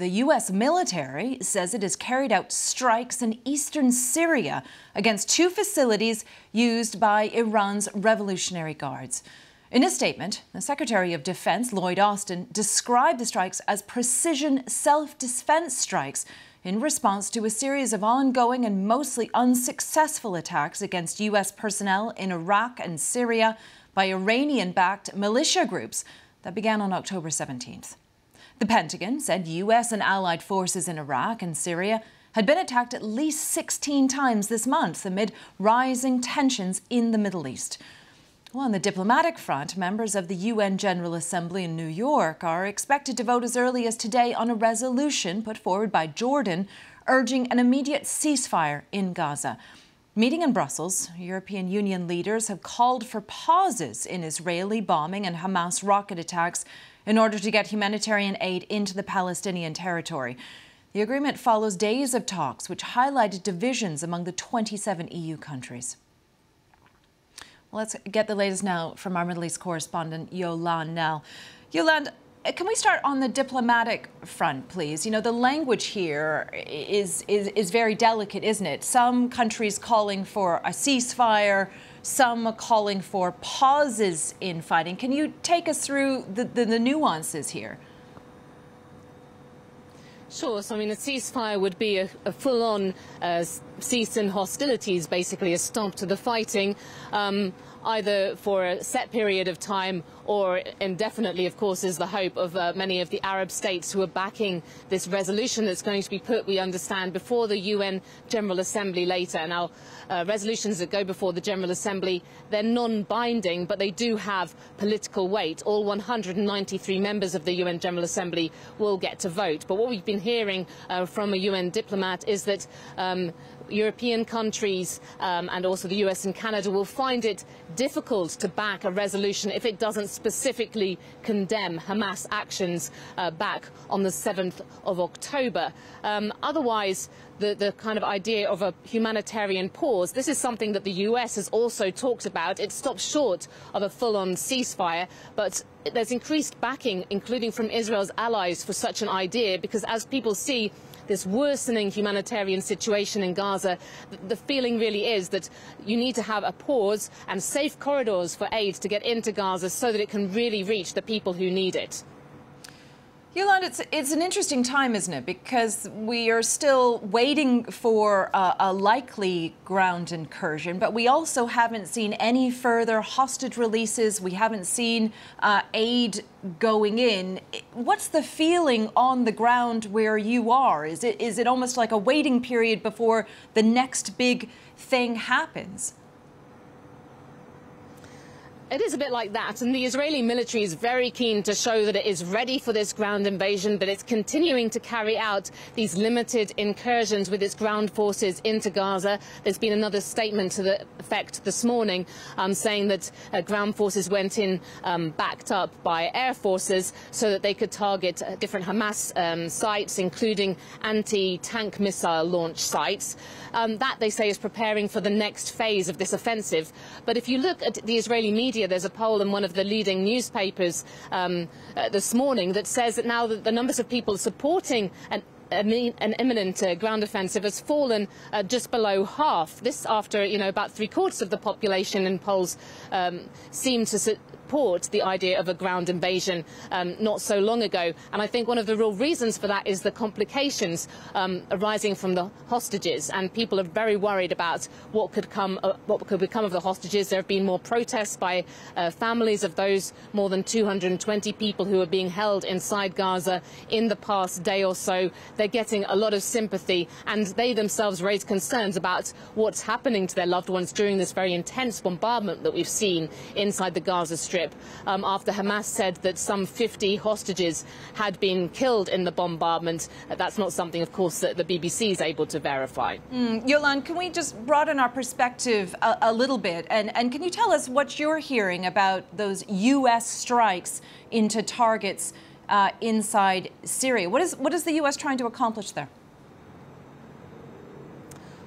The U.S. military says it has carried out strikes in eastern Syria against two facilities used by Iran's Revolutionary Guards. In a statement, the Secretary of Defense, Lloyd Austin, described the strikes as precision self defense strikes in response to a series of ongoing and mostly unsuccessful attacks against U.S. personnel in Iraq and Syria by Iranian backed militia groups that began on October 17th. The Pentagon said U.S. and allied forces in Iraq and Syria had been attacked at least 16 times this month amid rising tensions in the Middle East. Well, on the diplomatic front, members of the UN General Assembly in New York are expected to vote as early as today on a resolution put forward by Jordan urging an immediate ceasefire in Gaza. Meeting in Brussels, European Union leaders have called for pauses in Israeli bombing and Hamas rocket attacks in order to get humanitarian aid into the Palestinian territory. The agreement follows days of talks which highlighted divisions among the 27 EU countries. Let's get the latest now from our Middle East correspondent, Yolande Knell. Yolande, eh, can we start on the diplomatic front, please? You know, the language here is, is, is very delicate, isn't it? Some countries calling for a ceasefire, some calling for pauses in fighting. Can you take us through the, the, the nuances here? Sure. So, I mean, a ceasefire would be a, a full-on uh, cease in hostilities, basically a stop to the fighting, um, either for a set period of time or indefinitely, of course, is the hope of uh, many of the Arab states who are backing this resolution that's going to be put, we understand, before the UN General Assembly later. Now, uh, resolutions that go before the General Assembly, they're non-binding, but they do have political weight. All 193 members of the UN General Assembly will get to vote. But what we've been hearing uh, from a UN diplomat is that um, European countries um, and also the US and Canada will find it difficult to back a resolution if it doesn't specifically condemn Hamas actions uh, back on the 7th of October. Um, otherwise, the, the, kind of idea of a humanitarian pause. This is something that the US has also talked about. It stops short of a full-on ceasefire, but there's increased backing, including from Israel's allies, for such an idea, because as people see this worsening humanitarian situation in Gaza, the feeling really is that you need to have a pause and safe corridors for aid to get into Gaza so that it can really reach the people who need it. Yolande, it's, it's an interesting time, isn't it? Because we are still waiting for a, a, likely ground incursion, but we also haven't seen any further hostage releases. We haven't seen uh, aid going in. What's the feeling on the ground where you are? Is it, is it almost like a waiting period before the next big thing happens? It is a bit like that, and the Israeli military is very keen to show that it is ready for this ground invasion, but it's continuing to carry out these limited incursions with its ground forces into Gaza. There's been another statement to the effect this morning um, saying that uh, ground forces went in um, backed up by air forces so that they could target uh, different Hamas um, sites, including anti-tank missile launch sites. Um, that, they say, is preparing for the next phase of this offensive. But if you look at the Israeli media, there's a poll in one of the leading newspapers um, uh, this morning that says that now that the numbers of people supporting an an imminent uh, ground offensive has fallen uh, just below half. This after, you know, about three quarters of the population in polls um, seem to support the idea of a ground invasion um, not so long ago. And I think one of the real reasons for that is the complications um, arising from the hostages. And people are very worried about what could come, uh, what could become of the hostages. There have been more protests by uh, families of those more than 220 people who are being held inside Gaza in the past day or so. They're getting a lot of sympathy, and they themselves raise concerns about what's happening to their loved ones during this very intense bombardment that we've seen inside the Gaza Strip trip um, after Hamas said that some 50 hostages had been killed in the bombardment. Uh, that's not something, of course, that the BBC is able to verify. Mm, Yolande, can we just broaden our perspective a, a little bit? And, and can you tell us what you're hearing about those U.S. strikes into targets uh, inside Syria? What is, what is the U.S. trying to accomplish there?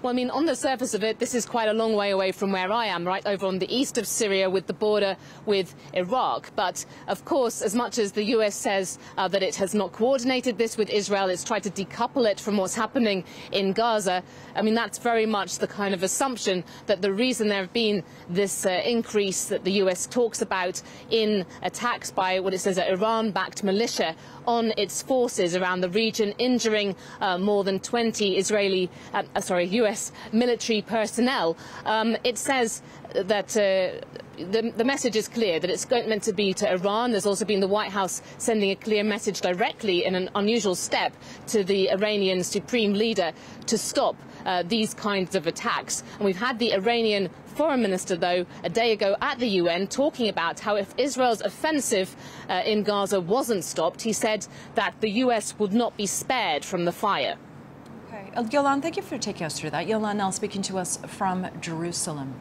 Well, I mean, on the surface of it, this is quite a long way away from where I am, right over on the east of Syria with the border with Iraq. But, of course, as much as the US says uh, that it has not coordinated this with Israel, it's tried to decouple it from what's happening in Gaza. I mean, that's very much the kind of assumption that the reason there have been this uh, increase that the US talks about in attacks by what it says are Iran-backed militia on its forces around the region, injuring uh, more than 20 Israeli, uh, uh sorry, US military personnel. Um, it says that uh, the, the, message is clear that it's meant to be to Iran. There's also been the White House sending a clear message directly in an unusual step to the Iranian supreme leader to stop uh, these kinds of attacks. And we've had the Iranian foreign minister, though, a day ago at the UN talking about how if Israel's offensive uh, in Gaza wasn't stopped, he said that the US would not be spared from the fire. Yolan, thank you for taking us through that. Yolan now speaking to us from Jerusalem.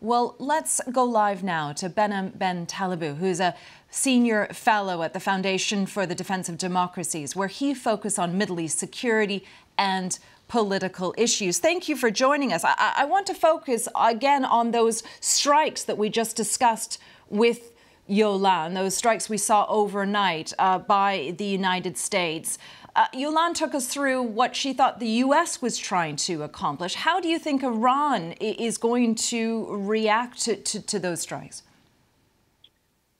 Well, let's go live now to Behnam Ben Taleblu, who's a senior fellow at the Foundation for the Defense of Democracies, where he focuses on Middle East security and political issues. Thank you for joining us. I, I want to focus again on those strikes that we just discussed with Yolan, those strikes we saw overnight uh, by the United States. Uh, took us through what she thought the U.S. was trying to accomplish. How do you think Iran is going to react to, to, to those strikes?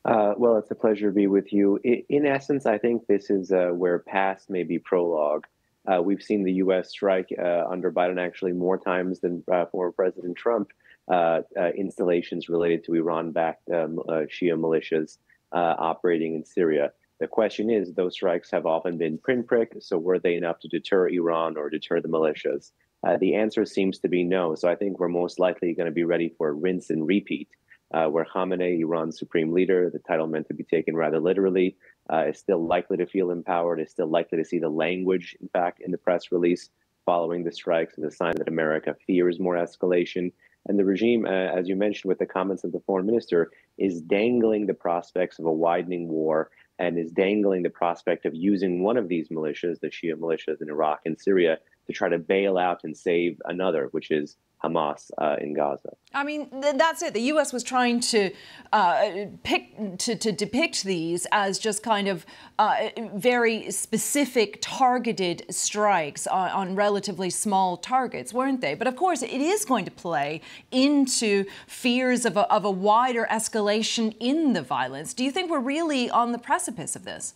Uh, well, it's a pleasure to be with you. In, in essence, I think this is uh, where past may be prologue. Uh, we've seen the U.S. strike uh, under Biden actually more times than uh, former President Trump installations related to Iran-backed um, Shia militias operating in Syria. The question is, those strikes have often been print, pinprick, so were they enough to deter Iran or deter the militias? Uh, the answer seems to be no. So I think we're most likely going to be ready for a rinse and repeat, uh, where Khamenei, Iran's supreme leader, the title meant to be taken rather literally, uh, is still likely to feel empowered, is still likely to see the language, in fact, in the press release following the strikes as a sign that America fears more escalation. And the regime, uh, as you mentioned with the comments of the foreign minister, is dangling the prospects of a widening war and is dangling the prospect of using one of these militias, the Shia militias in Iraq and Syria, to try to bail out and save another, which is Hamas uh, in Gaza. I mean, th- that's it. The U.S. was trying to uh, pick to, to, depict these as just kind of uh, very specific, targeted strikes on, on, relatively small targets, weren't they? But of course, it is going to play into fears of a, of a wider escalation in the violence. Do you think we're really on the precipice of this?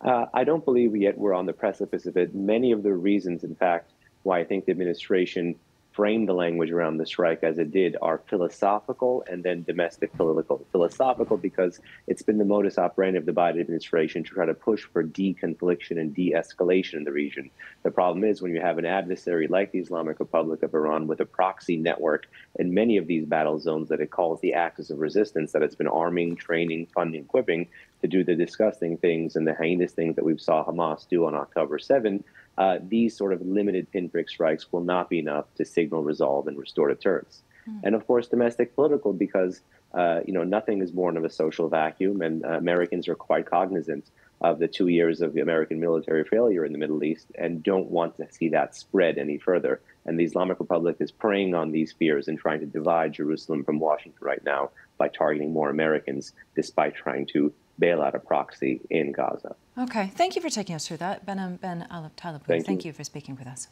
Uh, I don't believe yet we're on the precipice of it. Many of the reasons, in fact, why I think the administration framed the language around the strike as it did are philosophical and then domestic political. Philosophical because it's been the modus operandi of the Biden administration to try to push for deconfliction and de escalation in the region. The problem is when you have an adversary like the Islamic Republic of Iran with a proxy network in many of these battle zones that it calls the axis of resistance, that it's been arming, training, funding, equipping to do the disgusting things and the heinous things that we saw Hamas do on October 7 uh, these sort of limited pinprick strikes will not be enough to signal resolve and restore deterrence. Mm. And of course, domestic political, because uh, you know nothing is born of a social vacuum, and uh, Americans are quite cognizant of the two years of the American military failure in the Middle East and don't want to see that spread any further. And the Islamic Republic is preying on these fears and trying to divide Jerusalem from Washington right now by targeting more Americans, despite trying to bail out a proxy in Gaza. Okay. Thank you for taking us through that. Ben um, Taleblu, thank, thank you. you for speaking with us.